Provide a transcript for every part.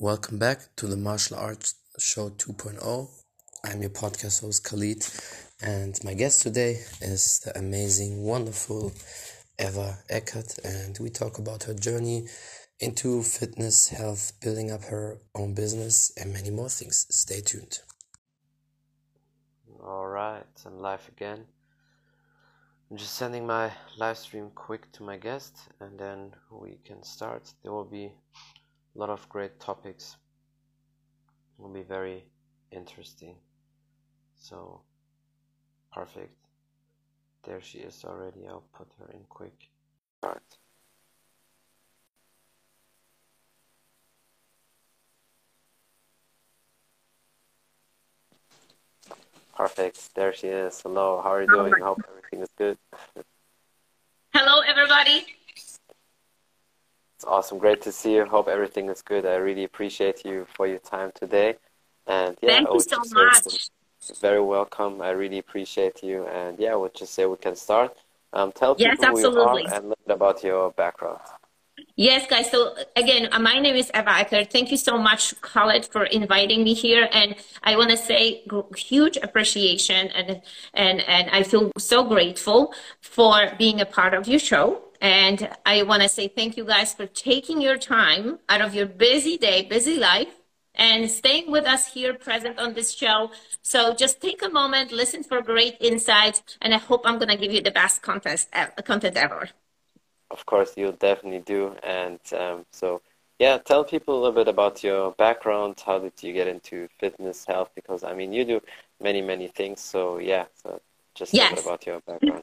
Welcome back to the Martial Arts Show 2.0. I'm your podcast host Khalid, and my guest today is the amazing, wonderful Eva Eckert, and we talk about her journey into fitness, health, building up her own business, and many more things. Stay tuned. All right, I'm live again. I'm just sending my live stream quick to my guest, and then we can start. There will be a lot of great topics. It will be very interesting. So, perfect. There she is already. I'll put her in quick. Start. Perfect. There she is. Hello. How are you doing? Hope everything is good. Hello, everybody. It's awesome. Great to see you. Hope everything is good. I really appreciate you for your time today. And yeah, Thank you so much. very welcome. I really appreciate you. And yeah, I would just say we can start. Um, tell Yes, people who you are and a little bit about your background. Yes, guys. So again, uh, my name is Eva Eckert. Thank you so much, Khalid, for inviting me here. And I want to say huge appreciation and and and I feel so grateful for being a part of your show. And I want to say thank you guys for taking your time out of your busy day, busy life, and staying with us here present on this show. So just take a moment, listen for great insights, and I hope I'm going to give you the best content, content ever. Of course, you definitely do. And um, so, yeah, tell people a little bit about your background. How did you get into fitness, health? Because I mean, you do many, many things. So, yeah, so just a little bit about your background.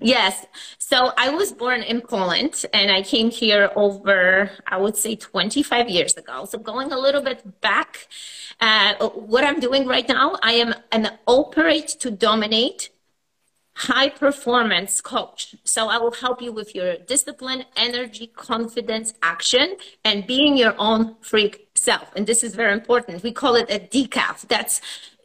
Yes. So I was born in Poland and I came here over, I would say 25 years ago. So going a little bit back, uh, what I'm doing right now, I am an operate to dominate high performance coach. So I will help you with your discipline, energy, confidence, action, and being your own freak self. And this is very important. We call it a decaf. That's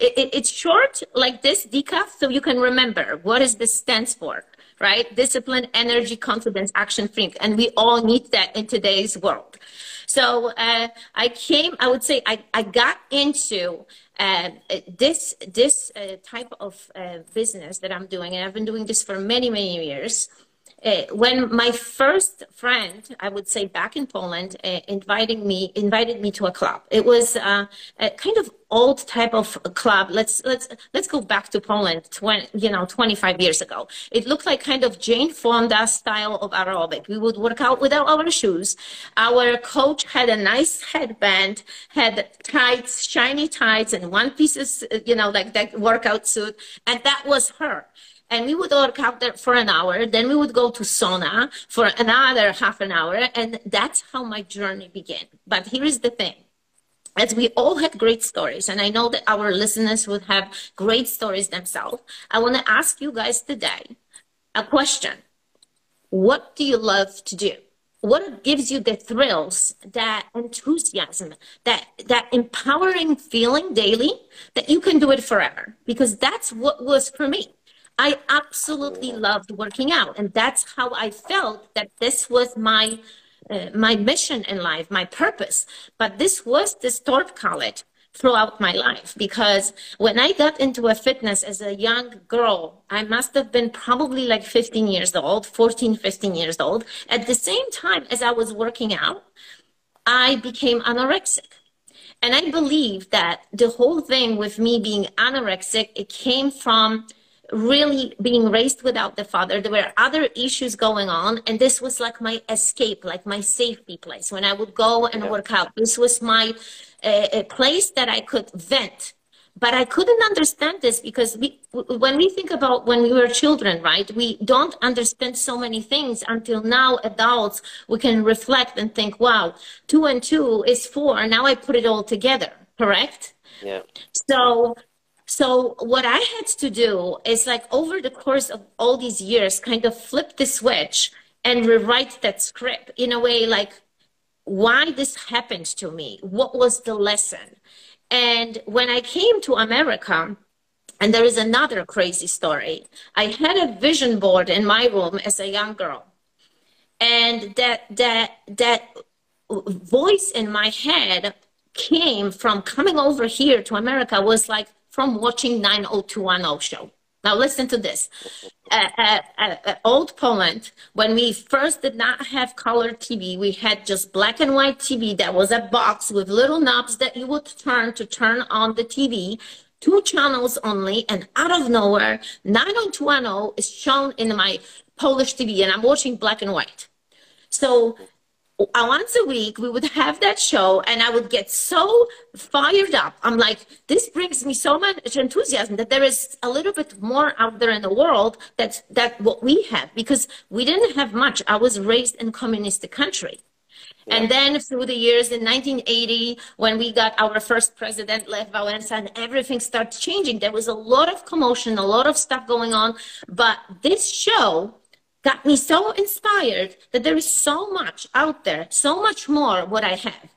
it, it- it's short like this decaf, so you can remember what is this stands for. Right? Discipline, energy, confidence, action, freak. And we all need that in today's world. So uh, I came, I would say I, I got into uh, this, this uh, type of uh, business that I'm doing, and I've been doing this for many, many years. Uh, when my first friend, I would say back in Poland, uh, inviting me, invited me to a club. It was uh, a kind of old type of club. Let's let's let's go back to Poland, 20, you know, 25 years ago. It looked like kind of Jane Fonda style of aerobic. We would work out without our shoes. Our coach had a nice headband, had tights, shiny tights, and one pieces, you know, like that workout suit, and that was her. And we would work out there for an hour. Then we would go to sauna for another half an hour. And that's how my journey began. But here is the thing. As we all had great stories, and I know that our listeners would have great stories themselves, I want to ask you guys today a question. What do you love to do? What gives you the thrills, that enthusiasm, that that empowering feeling daily that you can do it forever? Because that's what was for me. I absolutely loved working out, and that's how I felt that this was my uh, my mission in life, my purpose. But this was distorted college throughout my life because when I got into a fitness as a young girl, I must have been probably like 15 years old, 14, 15 years old. At the same time as I was working out, I became anorexic. And I believe that the whole thing with me being anorexic, it came from really being raised without the father. There were other issues going on, and this was like my escape, like my safety place. When I would go and Yeah. work out, this was my uh, place that I could vent. But I couldn't understand this because we, when we think about when we were children, right, we don't understand so many things until now, adults, we can reflect and think, wow, two and two is four. Now I put it all together, correct? Yeah. So, so what I had to do is like over the course of all these years, kind of flip the switch and rewrite that script in a way like, why this happened to me? What was the lesson? And when I came to America, and there is another crazy story. I had a vision board in my room as a young girl. And that that that voice in my head came from coming over here to America was like from watching 90210 show. Now listen to this. Uh, uh, uh, old Poland, when we first did not have color TV, we had just black and white TV that was a box with little knobs that you would turn to turn on the TV. Two channels only, and out of nowhere, 90210 is shown in my Polish TV, and I'm watching black and white. So once a week we would have that show and i would get so fired up. I'm like this brings me so much enthusiasm that there is a little bit more out there in the world that that what we have because we didn't have much. I was raised in communist country. And then through the years in 1980, when we got our first president, Lech Wałęsa, and everything started changing, there was a lot of commotion, a lot of stuff going on. But this show got me so inspired that there is so much out there, so much more what I have.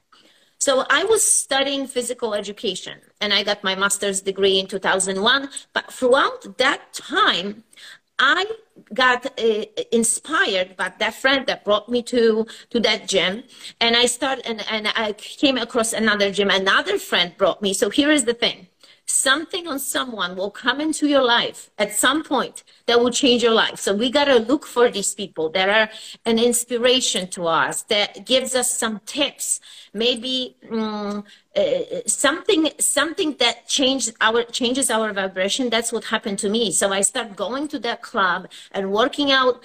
So I was studying physical education and I got my master's degree in 2001. But throughout that time, I got uh, inspired by that friend that brought me to to that gym and i started and, and i came across another gym another friend brought me so here is the thing something on someone will come into your life at some point that will change your life. So we got to look for these people that are an inspiration to us, that gives us some tips, maybe um, uh, something something that changes our changes our vibration. That's what happened to me. So I start going to that club and working out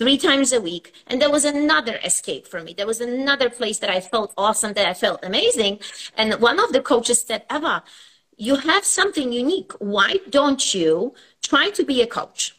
three times a week. And there was another escape for me. There was another place that I felt awesome, that I felt amazing. And one of the coaches said, Eva, you have something unique. Why don't you try to be a coach?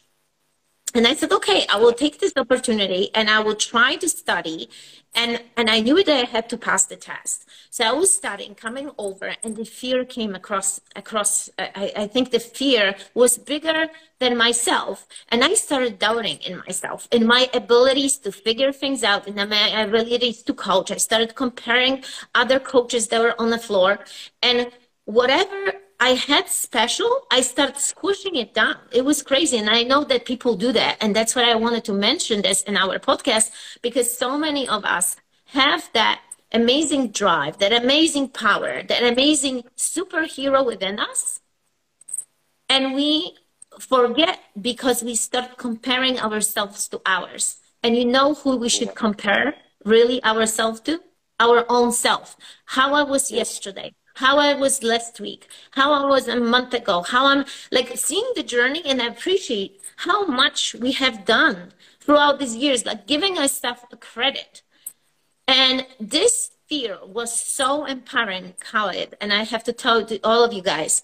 And I said, okay, I will take this opportunity and I will try to study. And, and I knew that I had to pass the test. So I was studying, coming over, and the fear came across, across, I, I think the fear was bigger than myself. And I started doubting in myself, in my abilities to figure things out, in my abilities to coach. I started comparing other coaches that were on the floor. And whatever I had special, I started squishing it down. It was crazy. And I know that people do that. And that's why I wanted to mention this in our podcast because so many of us have that amazing drive, that amazing power, that amazing superhero within us. And we forget because we start comparing ourselves to ours. And you know who we should compare really ourselves to? Our own self. How I was yesterday how I was last week, how I was a month ago, how I'm like seeing the journey and I appreciate how much we have done throughout these years, like giving ourselves a credit. And this fear was so empowering, Khalid, and I have to tell all of you guys,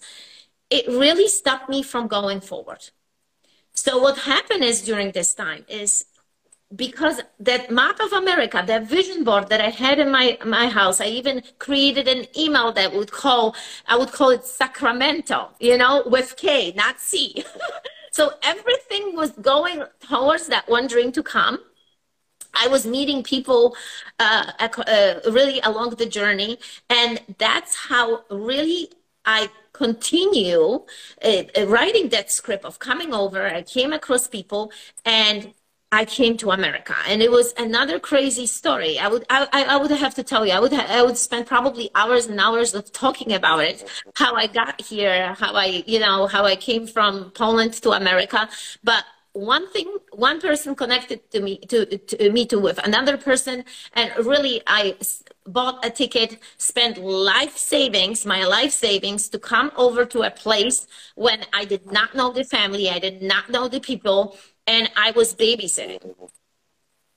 it really stopped me from going forward. So what happened is during this time is because that map of America, that vision board that I had in my, my house, I even created an email that would call, I would call it Sacramento, you know, with K, not C. so everything was going towards that one dream to come. I was meeting people uh, uh, really along the journey, and that's how really I continue uh, writing that script of coming over. I came across people, and I came to America, and it was another crazy story. I would, I, I would have to tell you, I would, I would spend probably hours and hours of talking about it, how I got here, how I, you know, how I came from Poland to America. But one thing, one person connected to me, to, to me to with another person, and really, I bought a ticket, spent life savings, my life savings, to come over to a place when I did not know the family, I did not know the people and I was babysitting.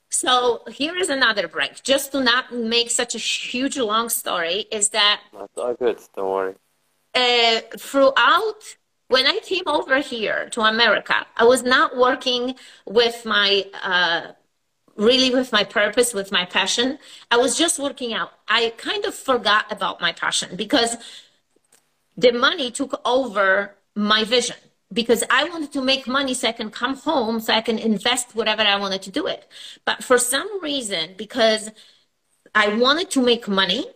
So here is another break. Just to not make such a huge long story, is that that's all good. Don't worry. Uh, throughout when I came over here to America, I was not working with my uh, really with my purpose, with my passion. I was just working out. I kind of forgot about my passion because the money took over my vision because I wanted to make money so I can come home so I can invest whatever I wanted to do it. But for some reason, because I wanted to make money,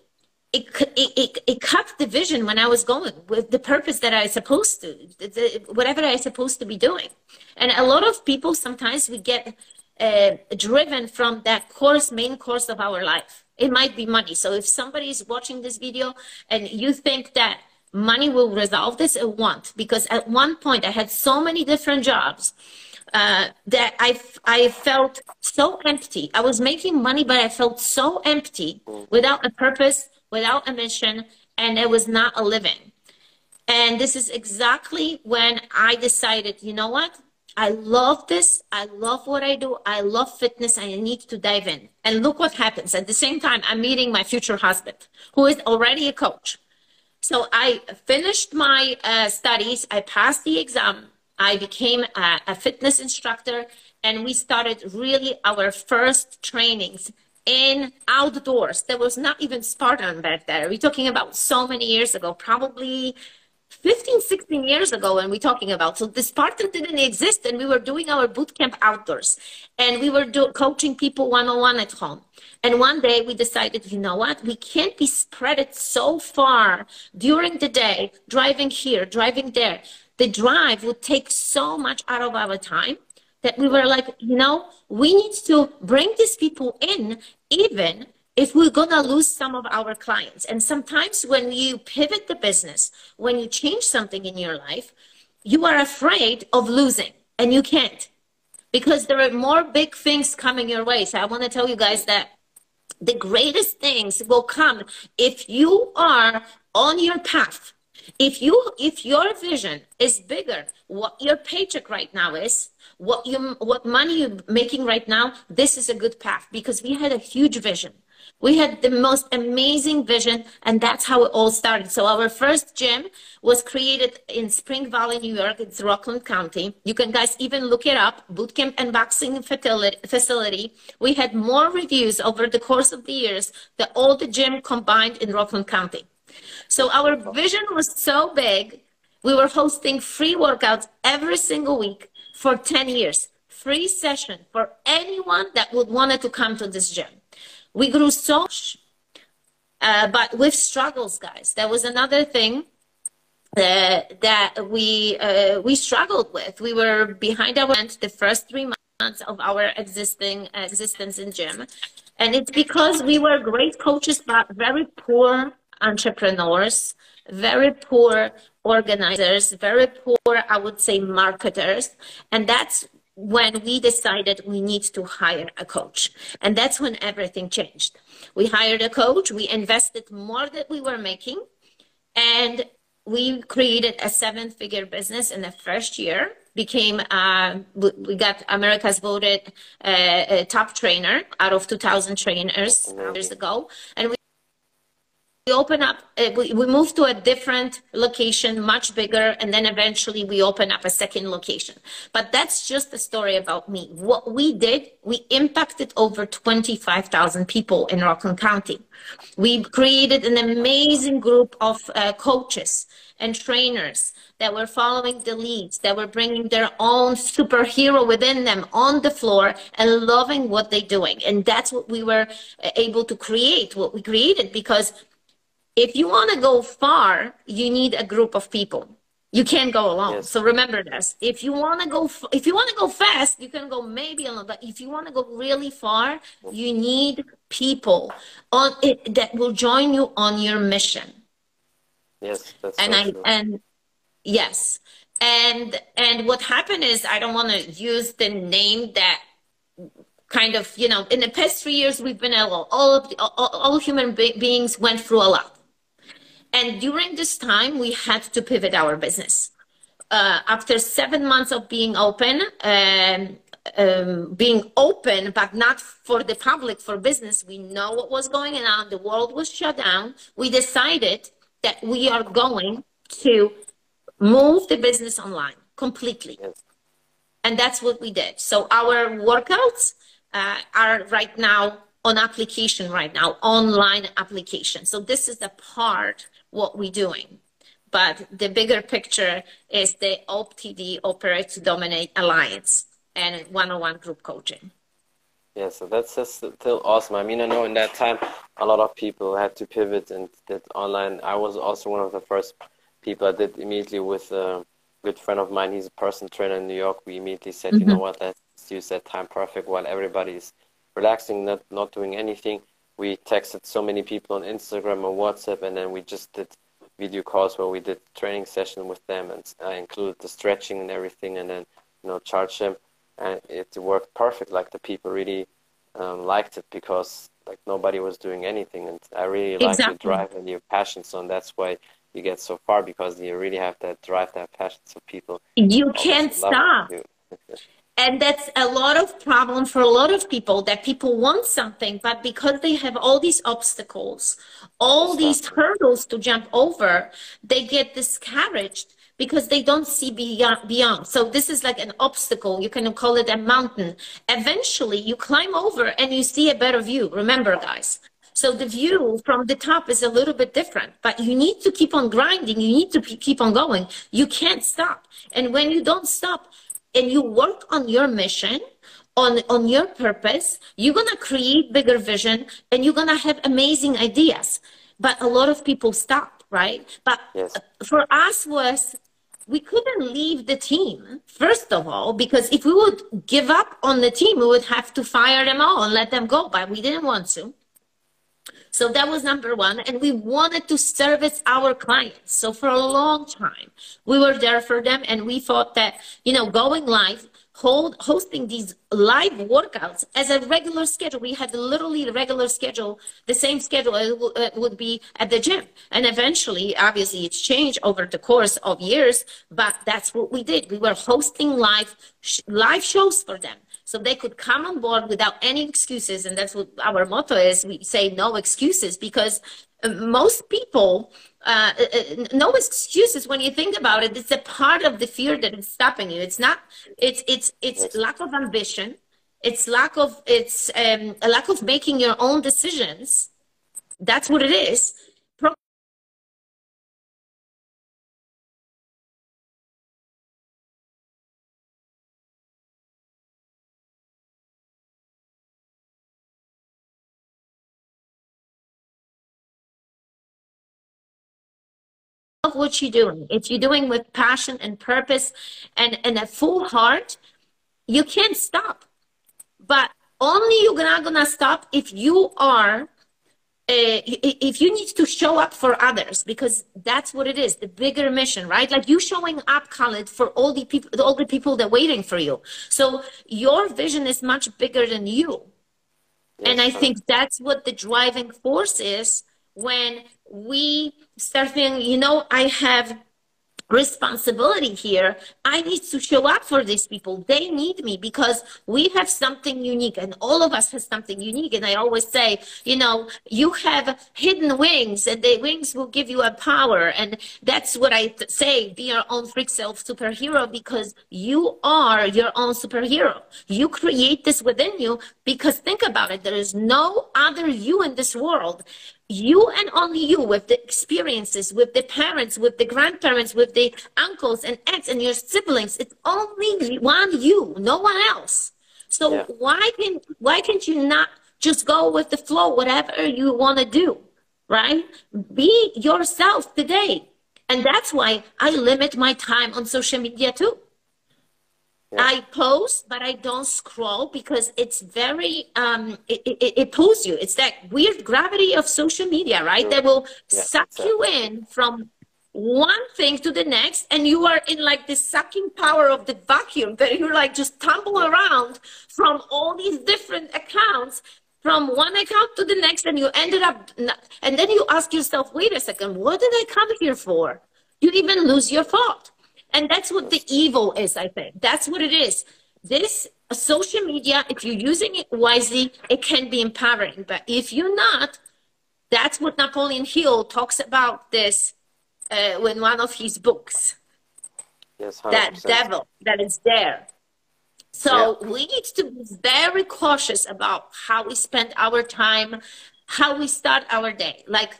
it, it, it, it cut the vision when I was going with the purpose that I supposed to, the, whatever I supposed to be doing. And a lot of people, sometimes we get uh, driven from that course, main course of our life. It might be money. So if somebody is watching this video and you think that money will resolve this, it won't. Because at one point I had so many different jobs uh, that I, I felt so empty. I was making money, but I felt so empty without a purpose, without a mission, and it was not a living. And this is exactly when I decided, you know what? I love this. I love what I do. I love fitness. I need to dive in. And look what happens. At the same time, I'm meeting my future husband, who is already a coach. So I finished my uh, studies. I passed the exam. I became a, a fitness instructor, and we started really our first trainings in outdoors. There was not even Spartan back there. We're talking about so many years ago, probably 15, 16 years ago when we're talking about. So the Spartan didn't exist and we were doing our boot camp outdoors and we were do- coaching people one-on-one at home. And one day we decided, you know what? We can't be spread it so far during the day, driving here, driving there. The drive would take so much out of our time that we were like, you know, we need to bring these people in even if we're going to lose some of our clients. And sometimes when you pivot the business, when you change something in your life, you are afraid of losing and you can't because there are more big things coming your way. So I want to tell you guys that the greatest things will come if you are on your path. If you if your vision is bigger, what your paycheck right now is, what you what money you're making right now, this is a good path because we had a huge vision we had the most amazing vision, and that's how it all started. So our first gym was created in Spring Valley, New York. It's Rockland County. You can guys even look it up. Bootcamp and boxing facility. We had more reviews over the course of the years than all the gym combined in Rockland County. So our vision was so big. We were hosting free workouts every single week for 10 years. Free session for anyone that would wanted to come to this gym. We grew so much, uh, but with struggles, guys. That was another thing uh, that we uh, we struggled with. We were behind our end the first three months of our existing existence in gym, and it's because we were great coaches, but very poor entrepreneurs, very poor organizers, very poor, I would say, marketers, and that's when we decided we need to hire a coach. And that's when everything changed. We hired a coach, we invested more than we were making, and we created a seven figure business in the first year became uh, we got america's voted uh, top trainer out of 2000 trainers years ago and we we open up uh, we, we move to a different location much bigger and then eventually we open up a second location. But that's just the story about me. What we did we impacted over 25000 people in rockland county. We created an amazing group of uh, coaches and trainers that were following the leads, that were bringing their own superhero within them on the floor and loving what they're doing. And that's what we were uh, able to create, what we created, because if you want to go far, you need a group of people. You can't go alone. Yes. So remember this. If you want to go, if you want to go fast, you can go maybe alone. But if you want to go really far, you need people on it that will join you on your mission. Yes, that's and so I true. and yes, and and what happened is I don't want to use the name that kind of you know in the past three years we've been all all of the, all, all human be- beings went through a lot and during this time, we had to pivot our business. Uh, after seven months of being open, um, um, being open, but not for the public, for business, we know what was going on. The world was shut down. We decided that we are going to move the business online completely. And that's what we did. So our workouts uh, are right now on application right now, online application. So this is the part what we're doing. But the bigger picture is the OPTD Operate to Dominate Alliance and one-on-one group coaching. Yeah, so that's just still awesome. I mean, I know in that time a lot of people had to pivot and did online. I was also one of the first people I did immediately with a good friend of mine. He's a personal trainer in New York. We immediately said, mm-hmm. you know mm-hmm. what, let's use that time perfect while everybody's relaxing, not not doing anything. We texted so many people on Instagram or WhatsApp, and then we just did video calls where we did training session with them, and I included the stretching and everything, and then you know charged them, and it worked perfect. Like the people really um, liked it because like nobody was doing anything, and I really like your drive and your passion. So and that's why you get so far because you really have that drive, that passion. So people you can't stop. and that's a lot of problem for a lot of people that people want something but because they have all these obstacles all these hurdles to jump over they get discouraged because they don't see beyond, beyond so this is like an obstacle you can call it a mountain eventually you climb over and you see a better view remember guys so the view from the top is a little bit different, but you need to keep on grinding. You need to keep on going. You can't stop. And when you don't stop, and you work on your mission, on, on your purpose, you're going to create bigger vision and you're going to have amazing ideas. But a lot of people stop, right? But yes. for us was we couldn't leave the team, first of all, because if we would give up on the team, we would have to fire them all and let them go, but we didn't want to. So that was number one. And we wanted to service our clients. So for a long time, we were there for them. And we thought that, you know, going live, hold, hosting these live workouts as a regular schedule. We had literally the regular schedule, the same schedule it would be at the gym. And eventually, obviously, it's changed over the course of years, but that's what we did. We were hosting live, live shows for them so they could come on board without any excuses and that's what our motto is. We say no excuses because uh, most people uh, uh, uh, no excuses when you think about it it's a part of the fear that is stopping you. It's not it's it's it's lack of ambition. It's lack of it's um, a lack of making your own decisions. That's what it is what you're doing, if you're doing with passion and purpose and, and a full heart, you can't stop. But only you're not gonna stop if you are uh, if you need to show up for others because that's what it is the bigger mission right? Like you showing up khalid for all the people all the people that are waiting for you. So your vision is much bigger than you. Yes, and i think that's what the driving force is when we start you know, I have responsibility here. I need to show up for these people. They need me because we have something unique and all of us has something unique. And I always say, you know, you have hidden wings and the wings will give you a power. And that's what I th- say, be your own freak self superhero because you are your own superhero. You create this within you because think about it. There is no other you in this world you and only you with the experiences with the parents with the grandparents with the uncles and aunts and your siblings. It's only one you no one else. So yeah. why can why can't you not just go with the flow whatever you want to do right? Be yourself today. And that's why i limit my time on social media too yeah. I post, but I don't scroll because it's very um it, it, it, pulls you. It's that weird gravity of social media, right? Sure. That will yeah, suck exactly. you in from one thing to the next, and you are in like the sucking power of the vacuum that you're like just tumble around from all these different accounts from one account to the next, and you ended up and then you ask yourself, wait a second, what did I come here for? You even lose your thought. And that's what the evil is, I think. That's what it is. This social media, if you're using it wisely, it can be empowering. But if you're not, that's what Napoleon Hill talks about this uh, in one of his books. Yes, 100%. that devil that is there. So yeah. we need to be very cautious about how we spend our time, how we start our day. Like,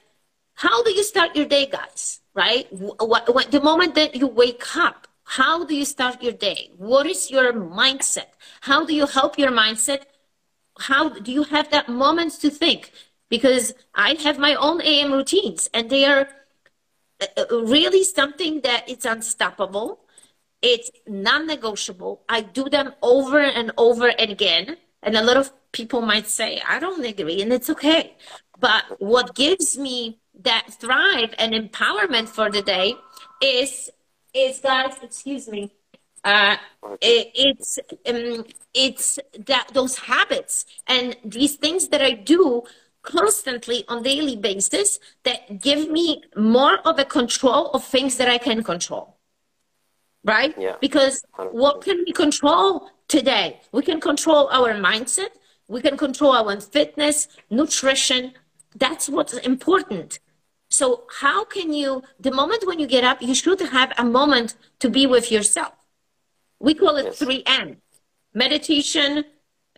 how do you start your day, guys? Right? What, what, the moment that you wake up, how do you start your day? What is your mindset? How do you help your mindset? How do you have that moment to think? Because I have my own AM routines and they are uh, uh, really something that it's unstoppable. It's non-negotiable. I do them over and over and again And a lot of people might say, I don't agree, and it's okay. But what gives me that thrive and empowerment for the day is is guys, excuse me, uh, it, it's um, it's that those habits and these things that I do constantly on daily basis that give me more of a control of things that I can control. Right? Yeah. Because 100%. what can we control today? We can control our mindset. We can control our fitness, nutrition. That's what's important. So how can you, the moment when you get up, you should have a moment to be with yourself. We call it Yes. 3M, meditation,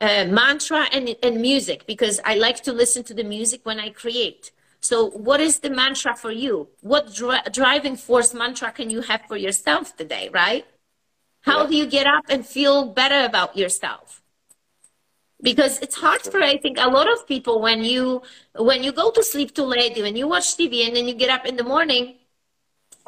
uh, mantra, and, and music, because I like to listen to the music when I create. So what is the mantra for you? What dri- driving force mantra can you have for yourself today, right? How Yeah. do you get up and feel better about yourself? Because it's hard for i think a lot of people when you when you go to sleep too late when you watch tv and then you get up in the morning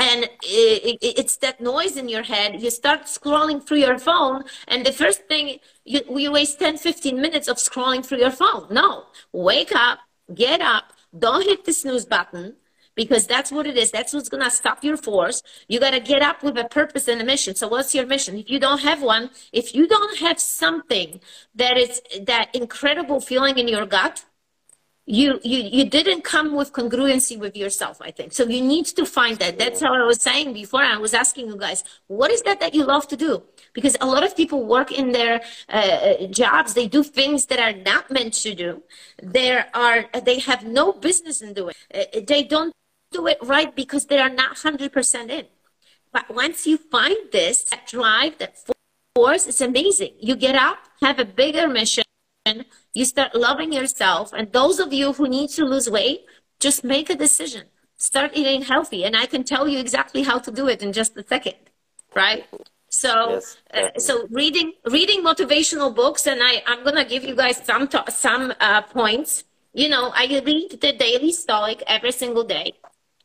and it, it, it's that noise in your head you start scrolling through your phone and the first thing you, you waste 10 15 minutes of scrolling through your phone. No. Wake up get up don't hit the snooze button because that's what it is. That's what's going to stop your force. You got to get up with a purpose and a mission. So what's your mission? If you don't have one, if you don't have something that is that incredible feeling in your gut, you you you didn't come with congruency with yourself i think so you need to find that that's how i was saying before i was asking you guys what is that that you love to do because a lot of people work in their uh, jobs they do things that are not meant to do there are they have no business in doing it. they don't do it right because they are not 100% in. But once you find this that drive that force it's amazing. You get up have a bigger mission you start loving yourself and those of you who need to lose weight just make a decision. Start eating healthy and i can tell you exactly how to do it in just a second right? So Yes, uh, so reading reading motivational books and i i'm gonna give you guys some to- some uh, points. You know i read the daily stoic every single day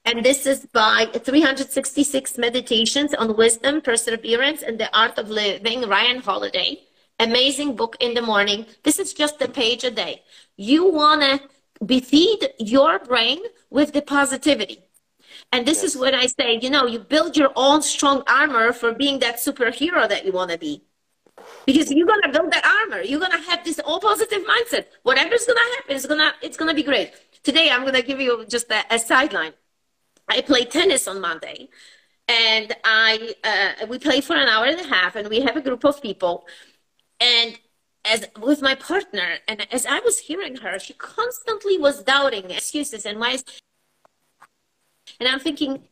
and this is by 366 meditations on wisdom perseverance and the art of living ryan holiday amazing book in the morning. This is just a page a day. You want to be feed your brain with the positivity. And this is when I say, you know, you build your own strong armor for being that superhero that you want to be. Because you're gonna build that armor. You're gonna have this all positive mindset. Whatever's gonna happen, it's gonna it's gonna be great. Today I'm gonna give you just a, a sideline. I played tennis on Monday, and I uh, we play for an hour and a half, and we have a group of people and as with my partner and as i was hearing her she constantly was doubting excuses and why and i'm thinking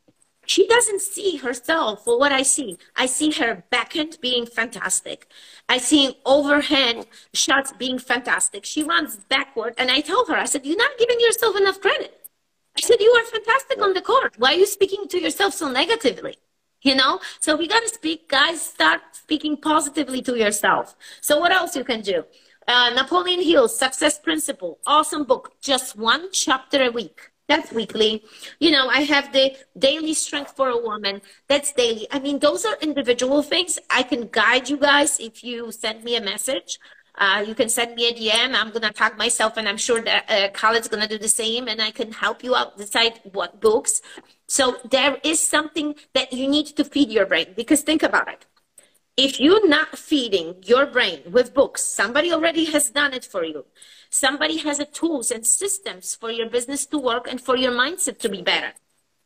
she doesn't see herself for what i see. I see her backhand being fantastic. I see overhand shots being fantastic. She runs backward and i told her i said you're not giving yourself enough credit i said you are fantastic on the court why are you speaking to yourself so negatively? You know? So we got to speak guys start speaking positively to yourself. So what else you can do? Uh, napoleon hill's success principle. Awesome book. Just one chapter a week. That's weekly. You know i have the daily strength for a woman. That's daily. I mean those are individual things. I can guide you guys if you send me a message uh, you can send me a DM. I'm gonna tag myself, and I'm sure that uh, Khalid's gonna do the same, and I can help you out decide what books. So there is something that you need to feed your brain because think about it. If you're not feeding your brain with books, somebody already has done it for you. Somebody has a tools and systems for your business to work and for your mindset to be better.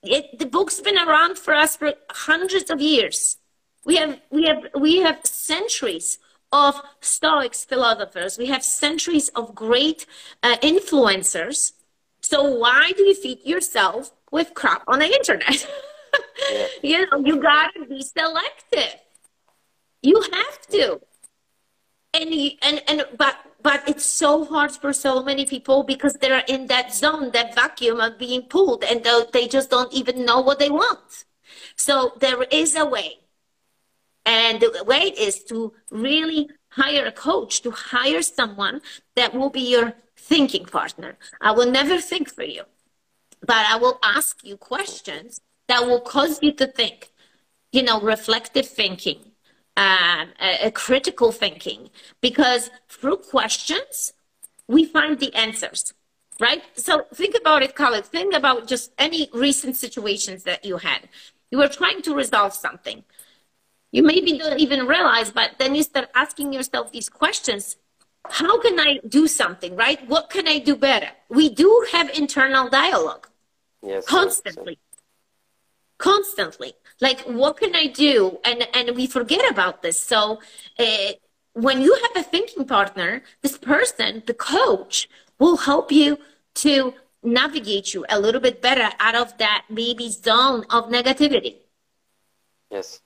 It, the book's been around for us for hundreds of years. We have we have we have centuries of Stoics philosophers. We have centuries of great uh, influencers. So why do you feed yourself with crap on the internet? You know, you gotta be selective. You have to. And and and but but it's so hard for so many people because they're in that zone, that vacuum of being pulled, and they just don't even know what they want. So there is a way. And the way is to really hire a coach, to hire someone that will be your thinking partner. I will never think for you, but I will ask you questions that will cause you to think. You know, reflective thinking, um, a, a critical thinking because through questions we find the answers right so think about it Khalid. think about just any recent situations that you had you were trying to resolve something you maybe don't even realize but then you start asking yourself these questions. How can i do something right? What can i do better? We do have internal dialogue. Yes constantly. Constantly. Like what can i do? And and we forget about this. So uh, when you have a thinking partner this person the coach will help you to navigate you a little bit better out of that maybe zone of negativity. Yes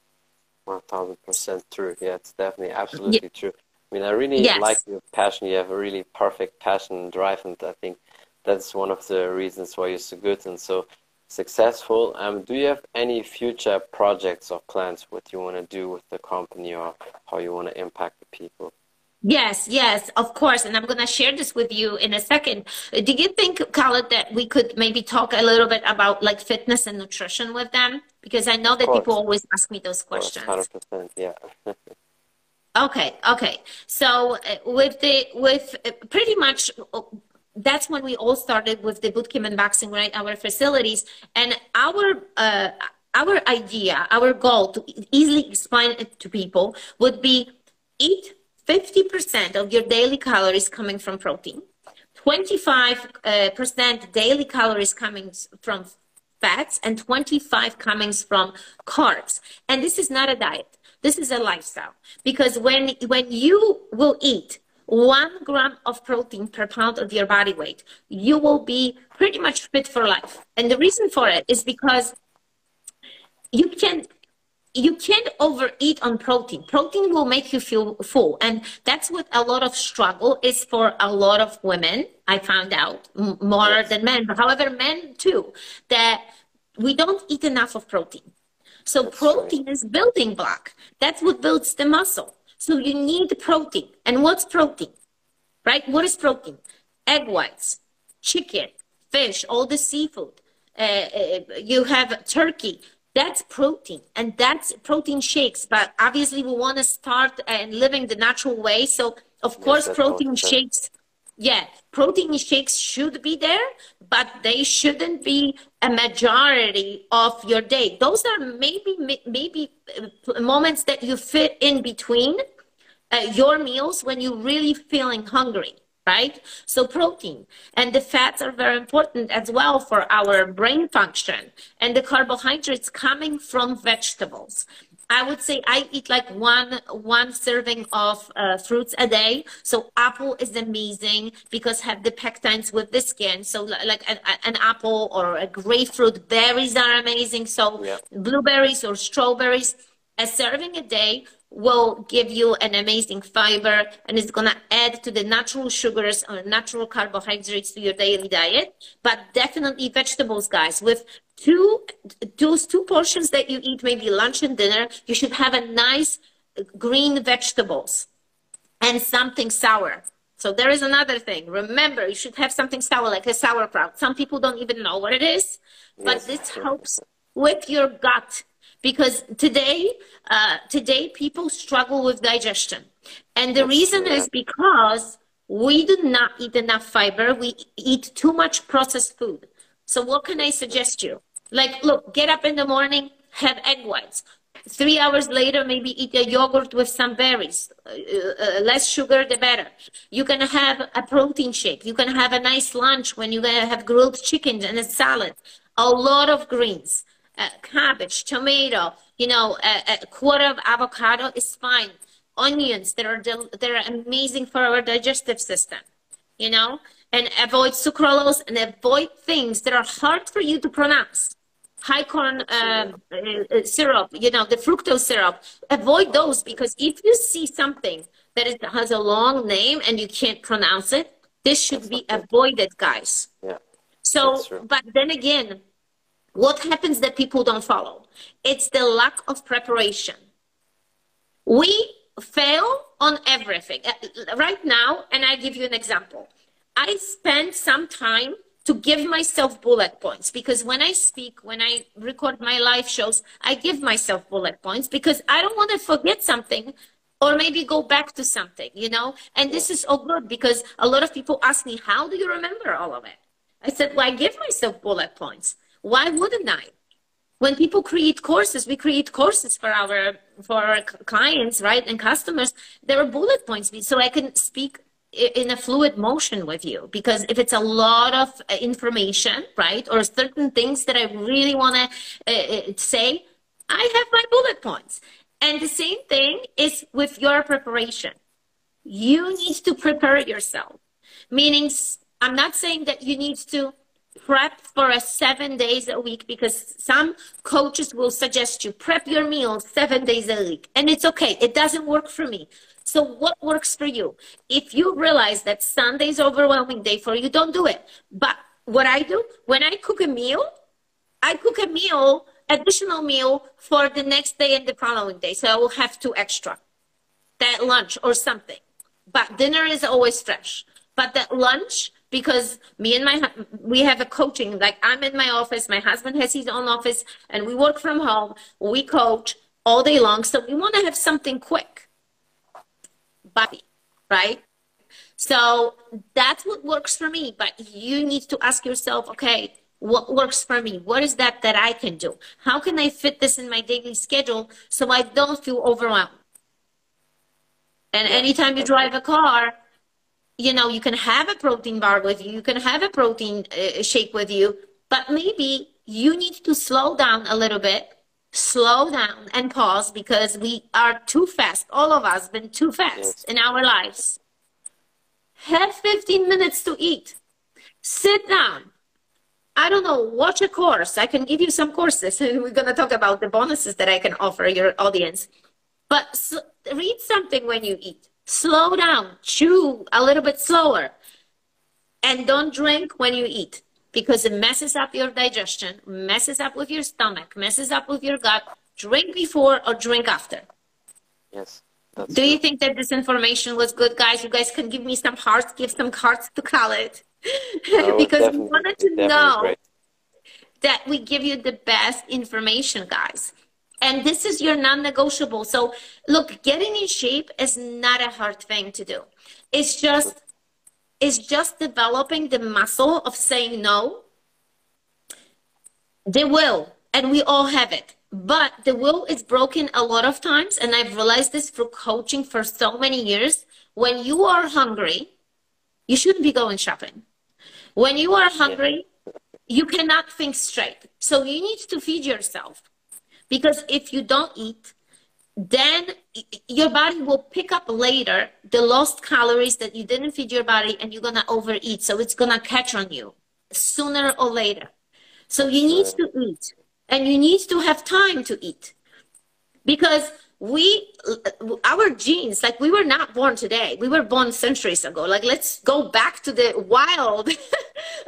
1000% true yeah it's definitely absolutely yeah. true i mean i really yes. like your passion you have a really perfect passion and drive and i think that's one of the reasons why you're so good and so successful. Um, do you have any future projects or plans what you want to do with the company or how you want to impact the people? Yes, yes, of course. And I'm going to share this with you in a second. Do you think, Khalid, that we could maybe talk a little bit about like fitness and nutrition with them? Because I know that people always ask me those questions. 100%, yeah. okay, okay. So uh, with the, with uh, pretty much that's when we all started with the bootcamp and boxing, right? Our facilities and our uh, our idea, our goal to easily explain it to people would be eat 50% of your daily calories coming from protein, 25% uh, daily calories coming from fats, and 25 coming from carbs. And this is not a diet. This is a lifestyle because when when you will eat one gram of protein per pound of your body weight, you will be pretty much fit for life. And the reason for it is because you can you can't overeat on protein. Protein will make you feel full. And that's what a lot of struggle is for a lot of women. I found out more yes. than men, but however, men too, that we don't eat enough of protein. So that's protein right. is building block. That's what builds the muscle. So you need protein. And what's protein? Right? What is protein? Egg whites, chicken, fish, all the seafood. Uh, uh, you have turkey. That's protein, and that's protein shakes. But obviously, we want to start and uh, living the natural way. So, of course, protein shakes yeah, protein shakes should be there, but they shouldn't be a majority of your day. Those are maybe maybe uh, moments that you fit in between uh, your meals when you're really feeling hungry right? So protein and the fats are very important as well for our brain function and the carbohydrates coming from vegetables. I would say I eat like one one serving of uh, fruits a day. So apple is amazing because have the pectins with the skin. So like an, an apple or a grapefruit, berries are amazing. So yeah. blueberries or strawberries, a serving a day will give you an amazing fiber and it's going to add to the natural sugars or natural carbohydrates to your daily diet. But definitely vegetables guys. With two those two portions that you eat maybe lunch and dinner you should have a nice green vegetables and something sour. So there is another thing. Remember you should have something sour like a sauerkraut. Some people don't even know what it is but yes. this helps with your gut because today uh, today people struggle with digestion. And the reason is because we do not eat enough fiber. We eat too much processed food. So what can i suggest you? Like look get up in the morning have egg whites. Three hours later maybe eat a yogurt with some berries. Uh, uh, less sugar the better. You can have a protein shake. You can have a nice lunch when you have grilled chicken and a salad. A lot of greens uh, cabbage, tomato, you know, a, a, quarter of avocado is fine. Onions, that are they're amazing for our digestive system, you know, and avoid sucralose and avoid things that are hard for you to pronounce. High corn um, uh, uh, syrup, you know, the fructose syrup. Avoid those because if you see something that is, has a long name and you can't pronounce it, this should be avoided, guys. Yeah. So, but then again, what happens that people don't follow? It's the lack of preparation. We fail on everything. Uh, right now, and I give you an example. I spend some time to to give myself bullet points because when I speak, when I record my live shows, I give myself bullet points because I don't want to forget something or maybe go back to something, you know? And this is all good because a lot of people ask me, how do you remember all of it? I said, well, I give myself bullet points. Why wouldn't I? When people create courses, we create courses for our for our clients, right, and customers. There are bullet points, so I can speak in a fluid motion with you because if it's a lot of uh, information right or certain things that i really want to uh, uh, say i have my bullet points and the same thing is with your preparation you need to prepare yourself meaning i'm not saying that you need to prep for a seven days a week because some coaches will suggest you prep your meals seven days a week and it's okay it doesn't work for me so what works for you? If you realize that Sunday is overwhelming day for you, don't do it. But what I do when I cook a meal, I cook a meal, additional meal for the next day and the following day. So I will have two extra. That lunch or something. But dinner is always fresh. But that lunch, because me and my we have a coaching like i'm in my office my husband has his own office and we work from home we coach all day long so we want to have something quick body, right? So that's what works for me. But you need to ask yourself, okay, what works for me? What is that that I can do? How can I fit this in my daily schedule so I don't feel overwhelmed? And anytime you drive a car, you know, you can have a protein bar with you, you can have a protein uh, shake with you, but maybe you need to slow down a little bit slow down and pause because we are too fast. All of us been too fast in our lives. Have 15 minutes to eat. Sit down. I don't know, watch a course. I can give you some courses and we're going to talk about the bonuses that I can offer your audience. But read something when you eat. Slow down, chew a little bit slower. And don't drink when you eat because it messes up your digestion, messes up with your stomach, messes up with your gut. Drink before or drink after. Yes. Do true. you think that this information was good, guys? You guys can give me some hearts, give some hearts to call it. because we wanted to know great. that we give you the best information, guys. And this is your non negotiable. So, look, getting in shape is not a hard thing to do. It's just it's just developing the muscle of saying no. The will, and we all have it. But the will is broken a lot of times, and I've realized this through coaching for so many years. When you are hungry, you shouldn't be going shopping. When you are hungry, you cannot think straight. So you need to feed yourself. Because if you don't eat, then your body will pick up later the lost calories that you didn't feed your body and you're going to overeat. So it's going to catch on you sooner or later. So you need to eat and you need to have time to eat because we, our genes, like we were not born today. We were born centuries ago. Like let's go back to the wild,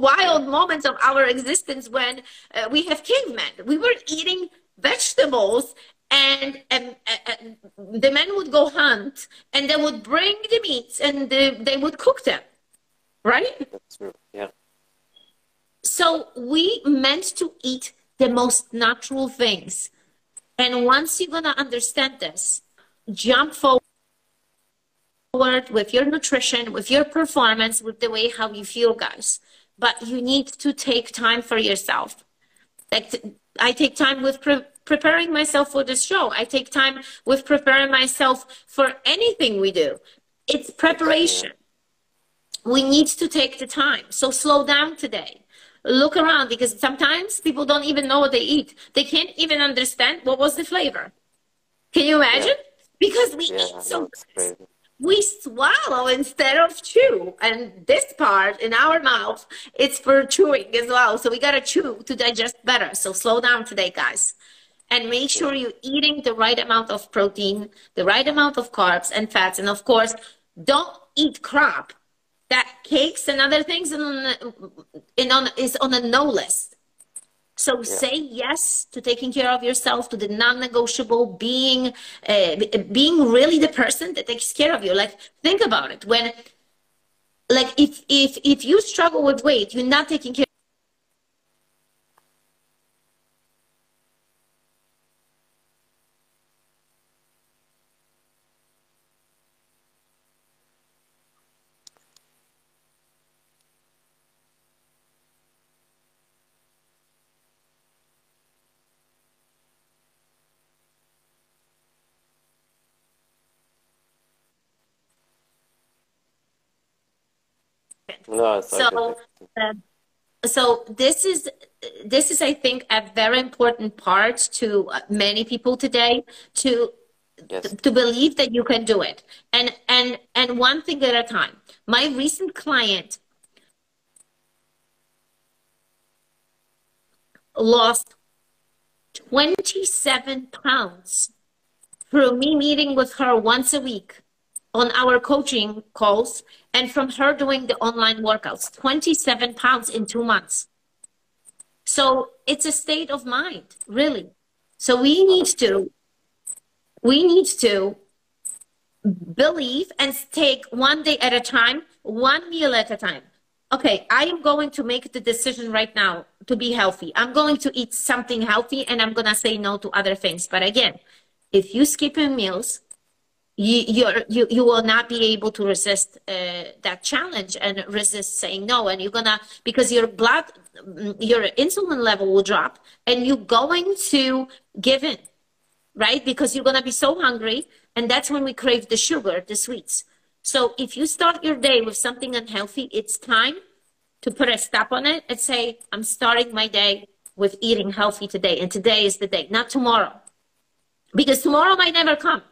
wild moments of our existence when uh, we have cavemen. We were eating vegetables and, and, and, the men would go hunt and they would bring the meats and the, they would cook them right? That's true yeah. So we meant to eat the most natural things. And once you're gonna understand this jump forward with your nutrition with your performance with the way how you feel guys. But you need to take time for yourself. Like i take time with pre- preparing myself for this show. I take time with preparing myself for anything we do. It's preparation. We need to take the time. So slow down today. Look around because sometimes people don't even know what they eat. They can't even understand what was the flavor. Can you imagine? Yeah. Because we yeah, eat so we swallow instead of chew. And this part in our mouth, it's for chewing as well. So we gotta chew to digest better. So slow down today, guys and make sure you're eating the right amount of protein, the right amount of carbs and fats. And of course, don't eat crap. That cakes and other things in on, in on, is on a no list. So yeah. say yes to taking care of yourself, to the non-negotiable, being uh, being really the person that takes care of you. Like think about it. When like if if if you struggle with weight, you're not taking care No, so uh, so this is this is i think a very important part to uh, many people today to yes. to believe that you can do it. And and and one thing at a time. My recent client lost 27 pounds through me meeting with her once a week on our coaching calls and from her doing the online workouts 27 pounds in two months. So it's a state of mind really. So we need to we need to believe and take one day at a time one meal at a time. Okay i am going to make the decision right now to be healthy. I'm going to eat something healthy and i'm going to say no to other things. But again if you skip your meals you you're, you you will not be able to resist uh, that challenge and resist saying no. And you're gonna because your blood your insulin level will drop and you're going to give in right? Because you're gonna be so hungry. And that's when we crave the sugar the sweets. So if you start your day with something unhealthy it's time to put a stop on it and say i'm starting my day with eating healthy today. And today is the day not tomorrow. Because tomorrow might never come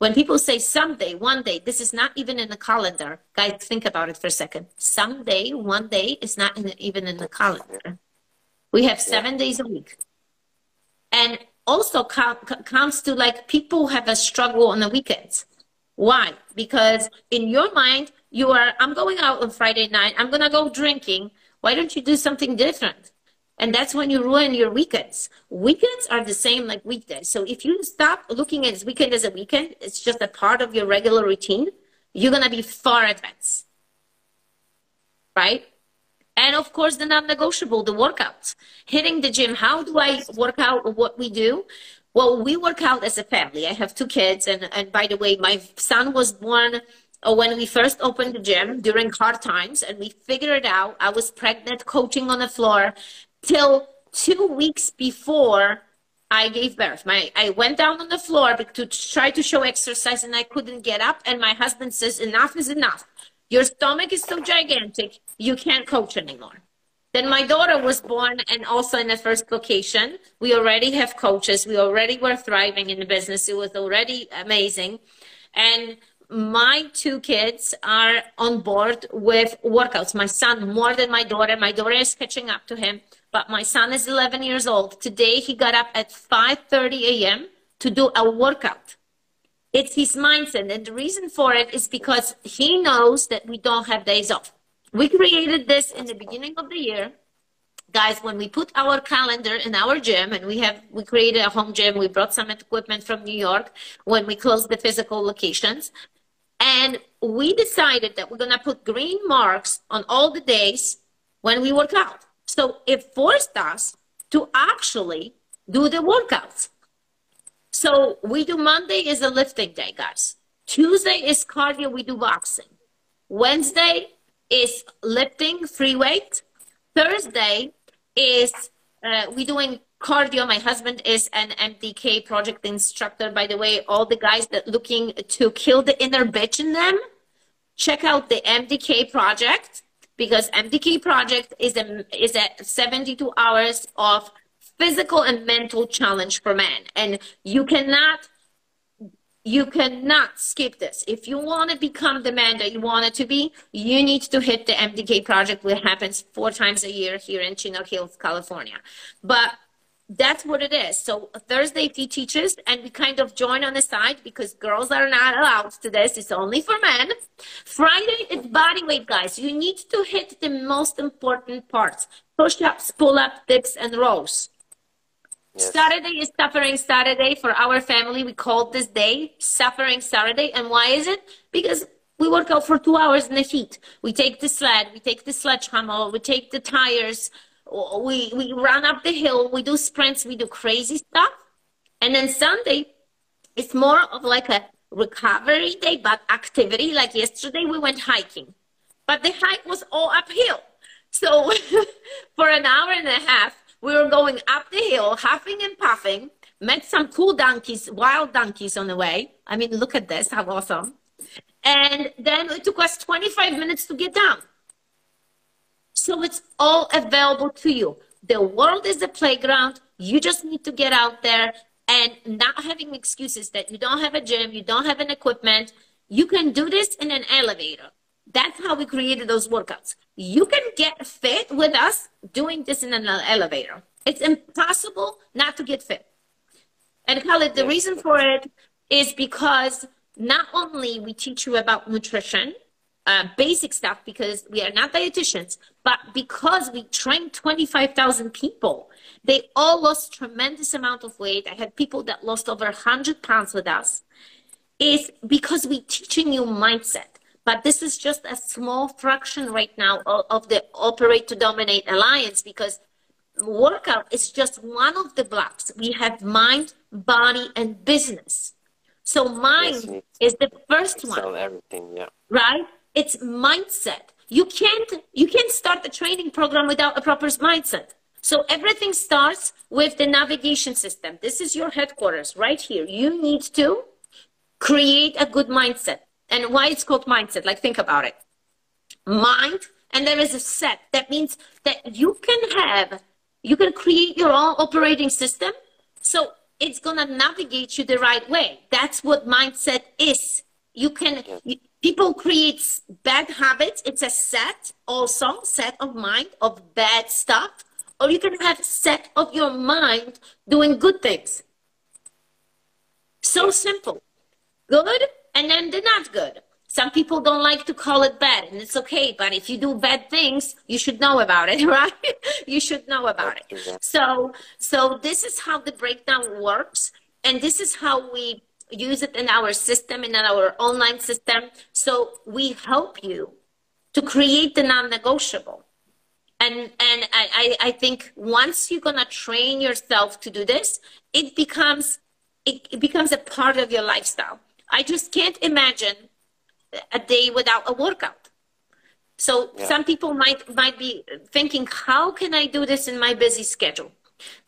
when people say someday, one day, this is not even in the calendar. Guys, think about it for a second. Someday, one day is not in the, even in the calendar. We have seven days a week. And also comes to like people have a struggle on the weekends. Why? Because in your mind, you are, I'm going out on Friday night, I'm going to go drinking. Why don't you do something different? And that's when you ruin your weekends. Weekends are the same like weekdays. So if you stop looking at weekend as a weekend, it's just a part of your regular routine, you're going to be far advanced. Right? And of course, the non negotiable, the workouts. Hitting the gym. How do I work out what we do? Well, we work out as a family. I have two kids. And, and by the way, my son was born uh, when we first opened the gym during hard times and we figured it out. I was pregnant, coaching on the floor, till two weeks before I gave birth. My I went down on the floor to try to show exercise and I couldn't get up. And my husband says, Enough is enough. Your stomach is so gigantic, you can't coach anymore. Then my daughter was born and also in the first location. We already have coaches. We already were thriving in the business. It was already amazing. And my two kids are on board with workouts. My son more than my daughter. My daughter is catching up to him but my son is 11 years old. Today he got up at 5:30 a.m. to do a workout. It's his mindset, and the reason for it is because he knows that we don't have days off. We created this in the beginning of the year. Guys, when we put our calendar in our gym and we have we created a home gym, we brought some equipment from New York when we closed the physical locations. And we decided that we're gonna put green marks on all the days when we work out. So it forced us to actually do the workouts. So we do Monday is a lifting day, guys. Tuesday is cardio, we do boxing. Wednesday is lifting, free weight. Thursday is uh, we doing cardio. My husband is an MDK project instructor. By the way, all the guys that looking to kill the inner bitch in them, check out the MDK project because MDK project is a is a 72 hours of physical and mental challenge for men, and you cannot you cannot skip this. If you want to become the man that you want it to be, you need to hit the MDK project, which happens four times a year here in Chino Hills, California. But that's what it is. So Thursday he teaches and we kind of join on the side because girls are not allowed to this. It's only for men. Friday is body weight, guys. You need to hit the most important parts. Push-ups, pull-up, dips, and rows. Yes. Saturday is suffering Saturday for our family. We called this day suffering Saturday. And why is it? Because we work out for two hours in the heat. We take the sled, we take the sledgehammer, we take the tires, we, we run up the hill, we do sprints, we do crazy stuff. And then Sunday, it's more of like a recovery day, but activity. Like yesterday, we went hiking, but the hike was all uphill. So for an hour and a half, we were going up the hill, huffing and puffing, met some cool donkeys, wild donkeys on the way. I mean, look at this, how awesome. And then it took us 25 minutes to get down. So it's all available to you. The world is a playground. You just need to get out there and not having excuses that you don't have a gym, you don't have an equipment. You can do this in an elevator. That's how we created those workouts. You can get fit with us doing this in an elevator. It's impossible not to get fit. And Khalid, the reason for it is because not only we teach you about nutrition, uh, basic stuff because we are not dietitians, but because we train 25,000 people, they all lost tremendous amount of weight. I had people that lost over 100 pounds with us. Is because we teaching you mindset. But this is just a small fraction right now of, of the Operate to Dominate Alliance because workout is just one of the blocks. We have mind, body, and business. So mind yes, is the first one. everything, yeah. Right? It's mindset. You can't you can't start the training program without a proper mindset. So everything starts with the navigation system. This is your headquarters right here. You need to create a good mindset. And why it's called mindset? Like think about it. Mind and there is a set. That means that you can have you can create your own operating system. So it's going to navigate you the right way. That's what mindset is. You can, people create bad habits. It's a set also, set of mind of bad stuff. Or you can have set of your mind doing good things. So simple. Good and then the not good. Some people don't like to call it bad, and it's okay. But if you do bad things, you should know about it, right? you should know about it. So, so this is how the breakdown works, and this is how we use it in our system, in our online system. So we help you to create the non-negotiable. And and I, I think once you're gonna train yourself to do this, it becomes it, it becomes a part of your lifestyle. I just can't imagine a day without a workout. So yeah. some people might might be thinking, how can I do this in my busy schedule?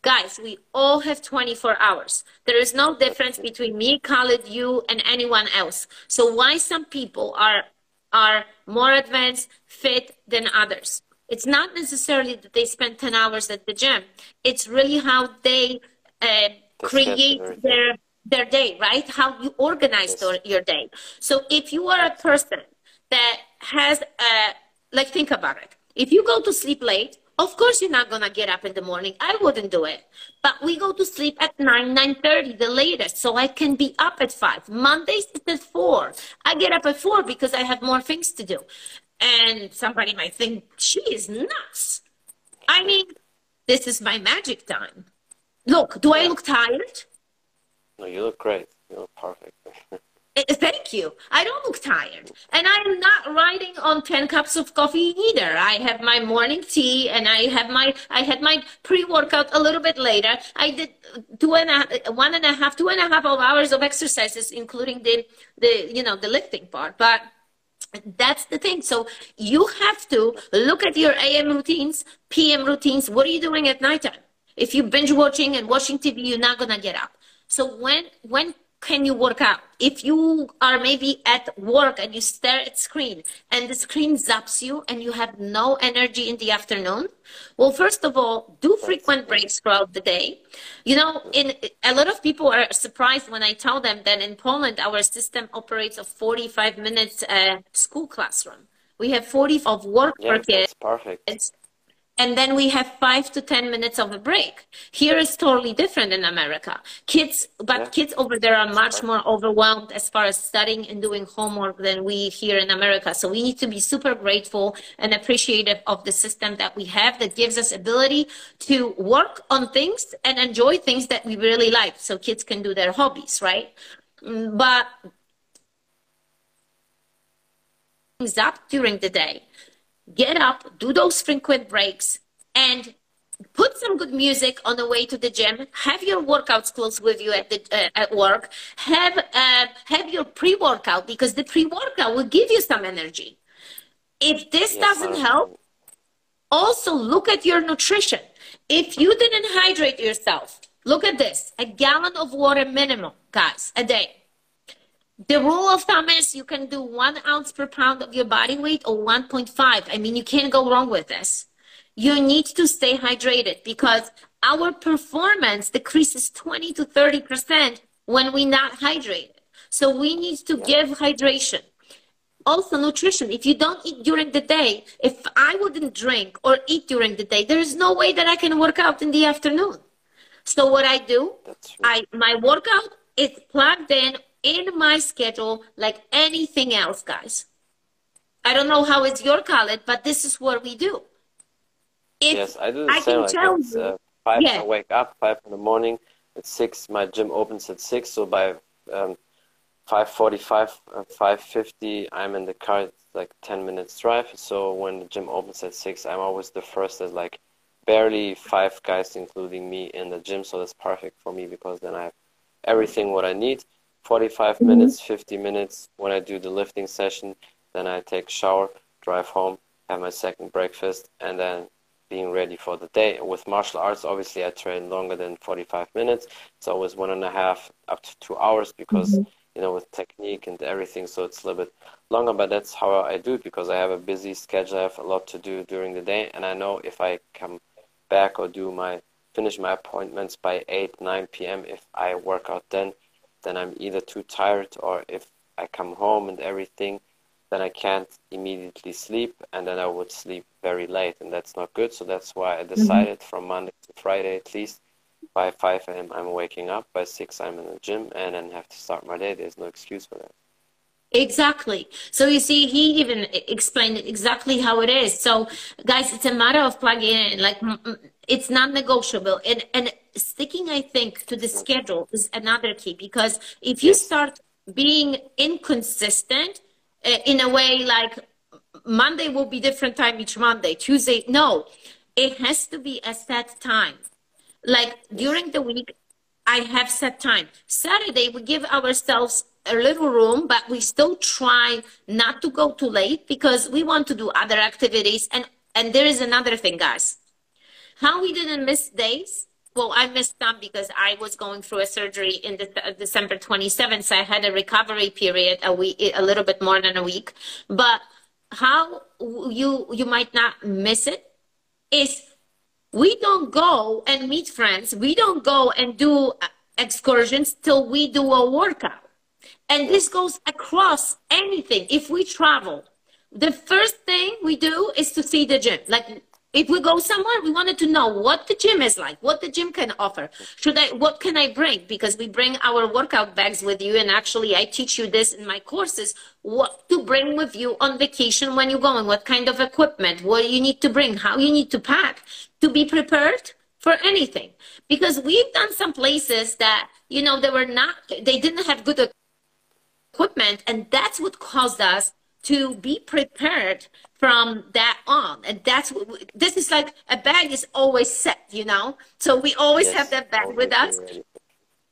Guys, we all have 24 hours. There is no difference between me, Khalid, you, and anyone else. So why some people are are more advanced, fit than others? It's not necessarily that they spend 10 hours at the gym. It's really how they uh, create their their day, right? How you organize yes. your day. So if you are a person that has a, like, think about it. If you go to sleep late, of course you're not gonna get up in the morning. I wouldn't do it. But we go to sleep at nine, nine thirty, the latest, so I can be up at five. Mondays it's at four. I get up at four because I have more things to do. And somebody might think she is nuts. I mean, this is my magic time. Look, do I look tired? No, you look great. You look perfect. Eh, thank you. I don't look tired. And I'm not riding on 10 cups of coffee either. I have my morning tea and I have my, I had my pre-workout a little bit later. I did two and a, one and a half, two and a half hours of exercises, including the, the, you know, the lifting part. But that's the thing. So you have to look at your AM routines, PM routines. What are you doing at nighttime? If you binge watching and watching TV, you're not going to get up. So when when can you work out? If you are maybe at work and you stare at screen and the screen zaps you and you have no energy in the afternoon, well, first of all, do frequent breaks throughout the day. You know, in a lot of people are surprised when I tell them that in Poland our system operates a 45 minutes uh, school classroom. We have 40 of work yeah, per kid. perfect and then we have five to ten minutes of a break. Here is totally different in america. Kids but yeah. kids over there are much more overwhelmed as far as studying and doing homework than we here in america. So we need to be super grateful and appreciative of the system that we have that gives us ability to work on things and enjoy things that we really like. So kids can do their hobbies right? Mm, but but up during the day, get up, do those frequent breaks, and put some good music on the way to the gym. Have your workouts close with you at the uh, at work. Have uh, have your pre workout because the pre workout will give you some energy. If this yes, doesn't help, also look at your nutrition. If you didn't hydrate yourself, look at this: a gallon of water minimum, guys, a day. The rule of thumb is you can do one ounce per pound of your body weight or 1.5. I mean, you can't go wrong with this you need to stay hydrated because our performance decreases 20 to 30% when we're not hydrated. So we need to give hydration. Also, nutrition. If you don't eat during the day, if I wouldn't drink or eat during the day, there is no way that I can work out in the afternoon. So what I do, I my workout is plugged in in my schedule like anything else, guys. I don't know how it's your college, but this is what we do yes, I do the I same. Like it's uh, five. Yeah. I wake up five in the morning. At six, my gym opens at six. So by um, five forty-five, uh, five fifty, I'm in the car. It's like ten minutes drive. So when the gym opens at six, I'm always the first. There's like barely five guys, including me, in the gym. So that's perfect for me because then I have everything what I need. 45 mm-hmm. minutes, 50 minutes when I do the lifting session. Then I take shower, drive home, have my second breakfast, and then being ready for the day. With martial arts, obviously, I train longer than 45 minutes. It's always one and a half up to two hours because, mm-hmm. you know, with technique and everything, so it's a little bit longer. But that's how I do it because I have a busy schedule. I have a lot to do during the day. And I know if I come back or do my finish my appointments by 8, 9 p.m., if I work out then, then I'm either too tired or if I come home and everything – then I can't immediately sleep, and then I would sleep very late, and that's not good. So that's why I mm-hmm. decided mm-hmm. from Monday to Friday at least by 5 a.m. I'm waking up, by 6 I'm in the gym, and then have to start my day. There's no excuse for that. Exactly. So you see, he even explained exactly how it is. So, guys, it's a matter of plugging in. Like, it's not negotiable. And and sticking, I think, to the schedule is another key because if you start being inconsistent, uh, in a way like Monday will be different time each Monday, Tuesday. No, it has to be a set time. Like during the week, I have set time. Saturday, we give ourselves a little room, but we still try not to go too late because we want to do other activities. And, and there is another thing, guys. How we didn't miss days well, I missed some because I was going through a surgery in the, uh, December 27th. So I had a recovery period, a week, a little bit more than a week. But how you you might not miss it is we don't go and meet friends. We don't go and do uh, excursions till we do a workout. And this goes across anything. If we travel, the first thing we do is to see the gym. Like if we go somewhere, we wanted to know what the gym is like, what the gym can offer. Should I, what can I bring? Because we bring our workout bags with you. And actually, I teach you this in my courses, what to bring with you on vacation when you're going, what kind of equipment, what you need to bring, how you need to pack to be prepared for anything. Because we've done some places that, you know, they were not, they didn't have good equipment. And that's what caused us to be prepared from that on. And that's what we, this is like a bag is always set you know? So we always yes, have that bag with us.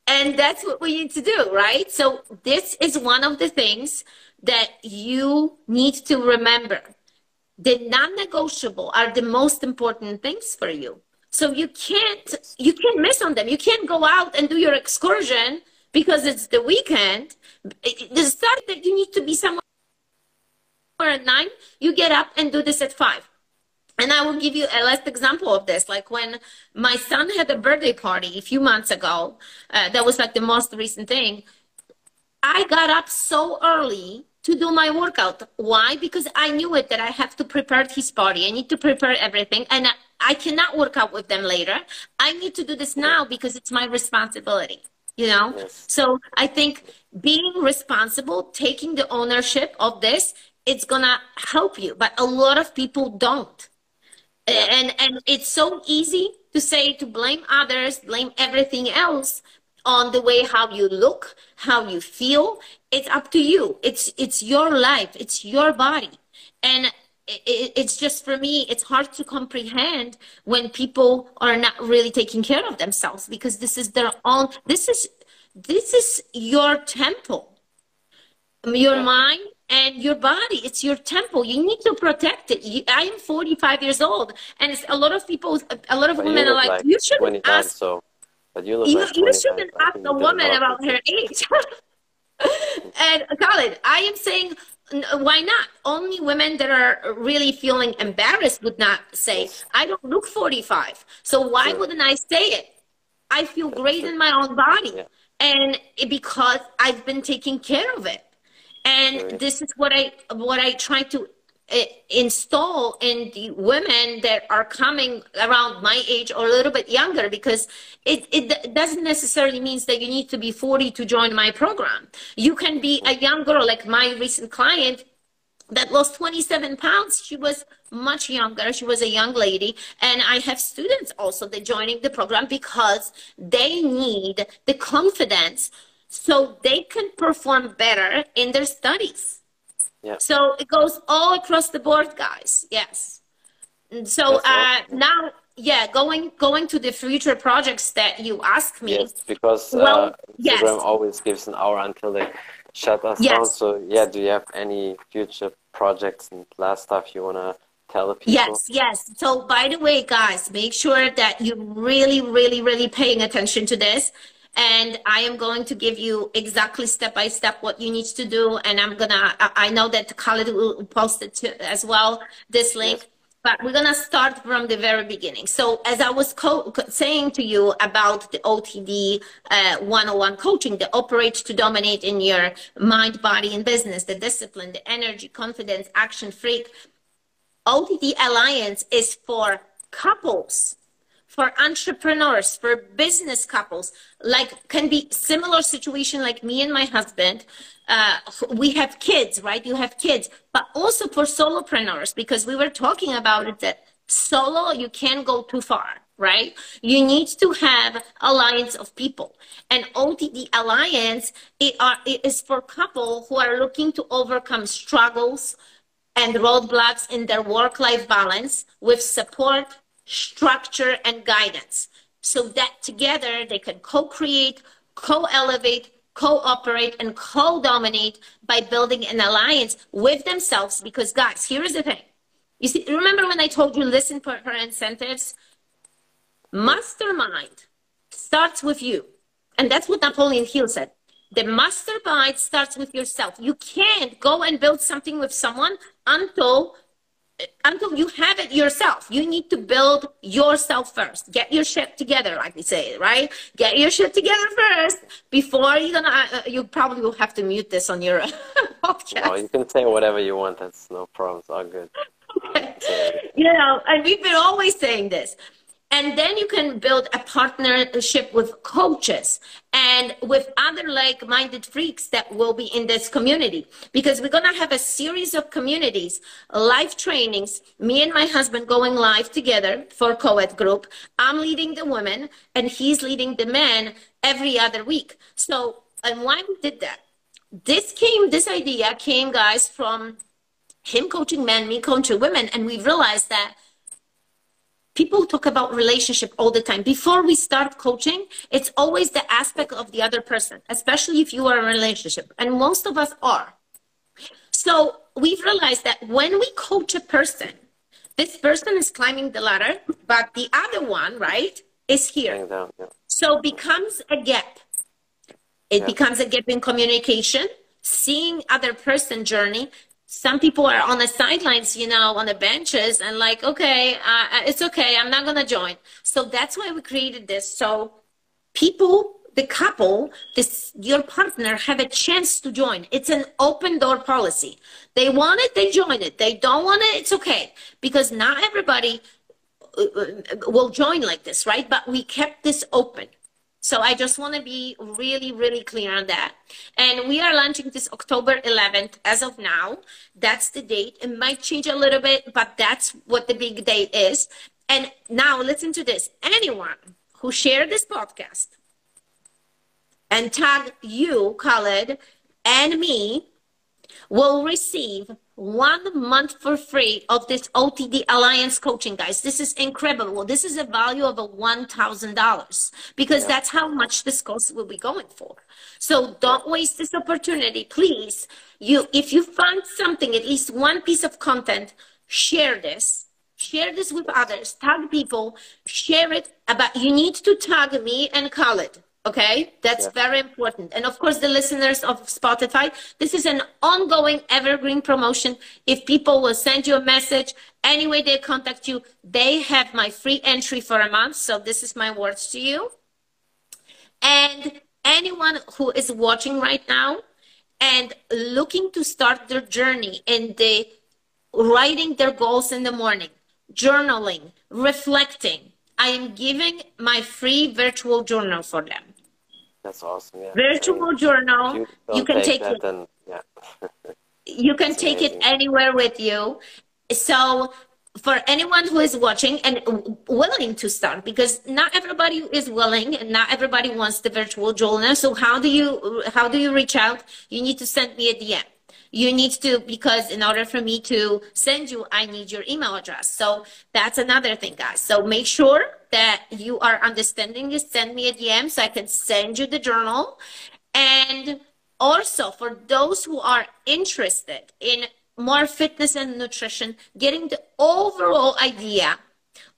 and that's what we need to do right? So this is one of the things that you need to remember. The non-negotiable are the most important things for you. So you can't you can't miss on them. You can't go out and do your excursion because it's the weekend the start that you need to be somewhere at nine, you get up and do this at five. And I will give you a last example of this. Like when my son had a birthday party a few months ago, uh, that was like the most recent thing. I got up so early to do my workout. Why? Because I knew it that I have to prepare his party. I need to prepare everything. And I cannot work out with them later. I need to do this now because it's my responsibility. You know? Yes. So I think being responsible, taking the ownership of this it's gonna help you but a lot of people don't and and it's so easy to say to blame others blame everything else on the way how you look, how you feel. It's up to you. It's it's your life. It's your body. And it, it's just for me, it's hard to comprehend when people are not really taking care of themselves because this is their own. This is this is your temple, your mind and your body. It's your temple. You need to protect it. You, I am 45 years old, and a lot of people, a lot of but women are like, like you shouldn't ask. So, but you look you, like you shouldn't ask a woman about her age. and Khalid, I am saying why not? Only women that are really feeling embarrassed would not say, I don't look 45. So why sure. wouldn't I say it? I feel great in my own body. Yeah. And it, because I've been taking care of it. And this is what I what I try to install in the women that are coming around my age or a little bit younger because it, it doesn't necessarily means that you need to be 40 to join my program. You can be a young girl like my recent client that lost 27 pounds. She was much younger. She was a young lady. And i have students also that joining the program because they need the confidence so they can perform better in their studies yeah. So it goes all across the board, guys. Yes. So uh, now, yeah, going going to the future projects that you ask me. Yes, because well, uh, Instagram always gives an hour until they shut us yes. down. So yeah, do you have any future projects and last stuff you wanna tell people? Yes, yes. So by the way, guys, make sure that you really, really, really paying attention to this and I am going to give you exactly step by step what you need to do. And I'm gonna, I know that Khalid will post it to, as well, this link. Yes. But we're gonna start from the very beginning. So, as I was co- saying to you about the OTD uh, 101 coaching, the operate to dominate in your mind, body, and business, the discipline, the energy, confidence, action freak. OTD Alliance is for couples for entrepreneurs, for business couples, like can be similar situation like me and my husband. Uh, we have kids, right? You have kids, but also for solopreneurs, because we were talking about it that solo, you can't go too far, right? You need to have alliance of people. And OTD alliance it are, it is for couple who are looking to overcome struggles and roadblocks in their work-life balance with support structure, and guidance so that together they can co create, co elevate, cooperate, and co dominate by building an alliance with themselves. Because, guys, here's the thing. You see, remember when I told you listen for her incentives? Mastermind starts with you. And that's what Napoleon Hill said. The mastermind starts with yourself. You can't go and build something with someone until until you have it yourself. You need to build yourself first. Get your shit together, like we say, right? Get your shit together first before you're gonna. Uh, uh you probably will have to mute this on your podcast. No, you can say whatever you want. That's no problem. It's all good. Okay. You know, and we've been always saying this. And then you can build a partnership with coaches and with other like minded freaks that will be in this community because we're going to have a series of communities, live trainings, me and my husband going live together for co-ed group. I'm leading the women and he's leading the men every other week. So, and why we did that? This came, this idea came, guys, from him coaching men, me coaching women. And we realized that people talk about relationship all the time before we start coaching it's always the aspect of the other person especially if you are in a relationship and most of us are so we've realized that when we coach a person this person is climbing the ladder but the other one right is here down, yeah. so becomes a gap it yeah. becomes a gap in communication seeing other person journey some people are on the sidelines, you know, on the benches and like, okay, uh, uh, it's okay. I'm not going to join. So that's why we created this. So people, the couple, this, your partner have a chance to join. It's an open door policy. They want it, they join it. They don't want it, it's okay. Because not everybody uh, uh, will join like this, right? But we kept this open. So I just want to be really, really clear on that. And we are launching this October 11th as of now. That's the date. It might change a little bit, but that's what the big date is. And now listen to this. Anyone who share this podcast and tag you, Khalid, and me will receive one month for free of this OTD Alliance coaching, guys. This is incredible. This is a value of a $1,000 because yeah. that's how much this course will be going for. So don't waste this opportunity. Please, you, if you find something, at least one piece of content, share this. Share this with others. Tag people. Share it about, you need to tag me and Khalid Okay, that's yeah. very important. And of course, the listeners of Spotify, this is an ongoing evergreen promotion. If people will send you a message, any way they contact you, they have my free entry for a month. So this is my words to you. And anyone who is watching right now and looking to start their journey in the writing their goals in the morning, journaling, reflecting, I am giving my free virtual journal for them. That's awesome. Yeah. Virtual journal. You, you can take, take it. Then, yeah. you can That's take amazing. it anywhere with you. So for anyone who is watching and willing to start because not everybody is willing and not everybody wants the virtual journal so how do you how do you reach out you need to send me a dm you need to because in order for me to send you i need your email address so that's another thing guys so make sure that you are understanding this, send me a DM so I can send you the journal. And also for those who are interested in more fitness and nutrition, getting the overall idea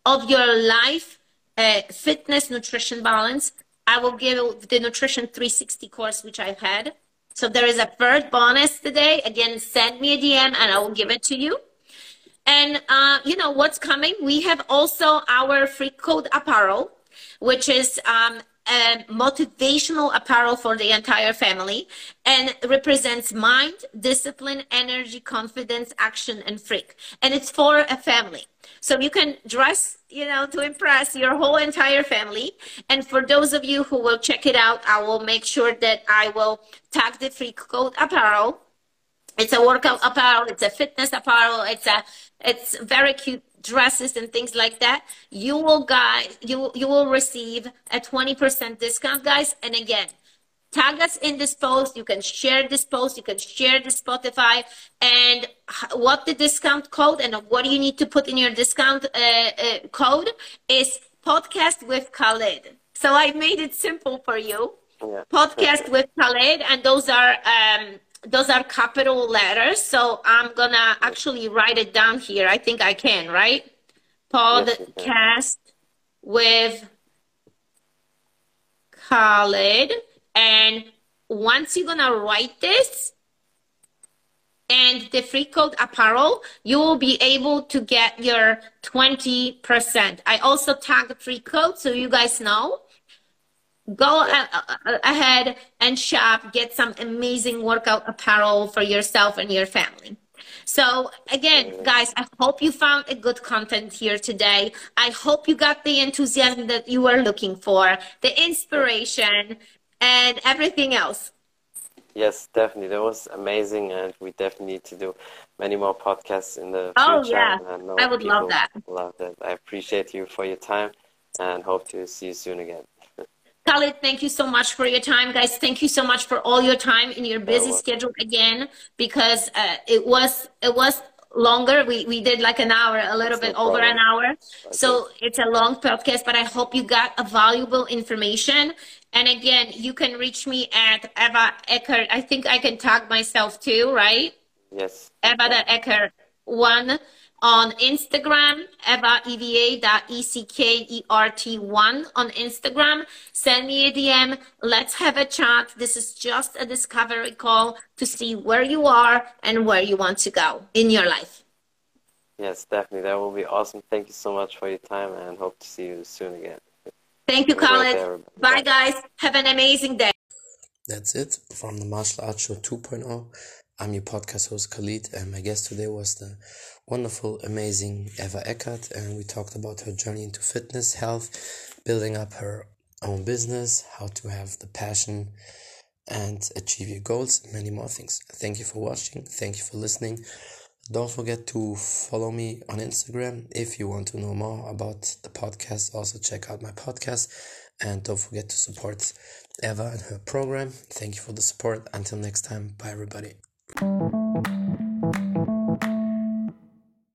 of your life uh, fitness nutrition balance, I will give the Nutrition 360 course, which I've had. So there is a third bonus today. Again, send me a DM and I will give it to you. And uh, you know what's coming? We have also our free code apparel, which is um, a motivational apparel for the entire family and represents mind, discipline, energy, confidence, action, and freak. And it's for a family. So you can dress, you know, to impress your whole entire family. And for those of you who will check it out, I will make sure that I will tag the free code apparel. It's a workout apparel. It's a fitness apparel. It's a it's very cute dresses and things like that. You will guys, you you will receive a 20% discount, guys. And again, tag us in this post. You can share this post. You can share the Spotify and what the discount code and what you need to put in your discount uh, uh, code is podcast with Khalid. So I made it simple for you. Yeah. Podcast with Khalid, and those are um, those are capital letters. So I'm gonna actually write it down here. I think I can, right? Podcast yes, with Khalid. And once you're gonna write this and the free code apparel, you will be able to get your 20%. I also tag the free code so you guys know go uh, uh, uh, ahead and shop, get some amazing workout apparel for yourself and your family. So again, guys, I hope you found a good content here today. I hope you got the enthusiasm that you were looking for, the inspiration, and everything else. Yes, definitely. That was amazing, and we definitely need to do many more podcasts in the oh, future. Oh yeah, I, I would love that. Love that. I appreciate you for your time, and hope to see you soon again. Khalid, thank you so much for your time, guys. Thank you so much for all your time in your busy schedule again, because uh, it was it was longer. We we did like an hour, a little That's bit no over an hour. Okay. So it's a long podcast, but I hope you got a valuable information. And again, you can reach me at Eva Eckert. I think I can tag myself too, right? Yes. Eva Eckert one on Instagram, Eva, E-V-A.E-C-K-E-R-T-1 on Instagram. Send me a DM. Let's have a chat. This is just a discovery call to see where you are and where you want to go in your life. Yes, definitely. That will be awesome. Thank you so much for your time and hope to see you soon again. Thank you, Khalid. Bye, guys. Have an amazing day. That's it from the Martial Arts Show 2.0. I'm your podcast host Khalid, and my guest today was the wonderful, amazing Eva Eckert, and we talked about her journey into fitness, health, building up her own business, how to have the passion and achieve your goals, many more things. Thank you for watching. Thank you for listening. Don't forget to follow me on Instagram if you want to know more about the podcast. Also, check out my podcast and don't forget to support Eva and her program. Thank you for the support. Until next time, bye, everybody.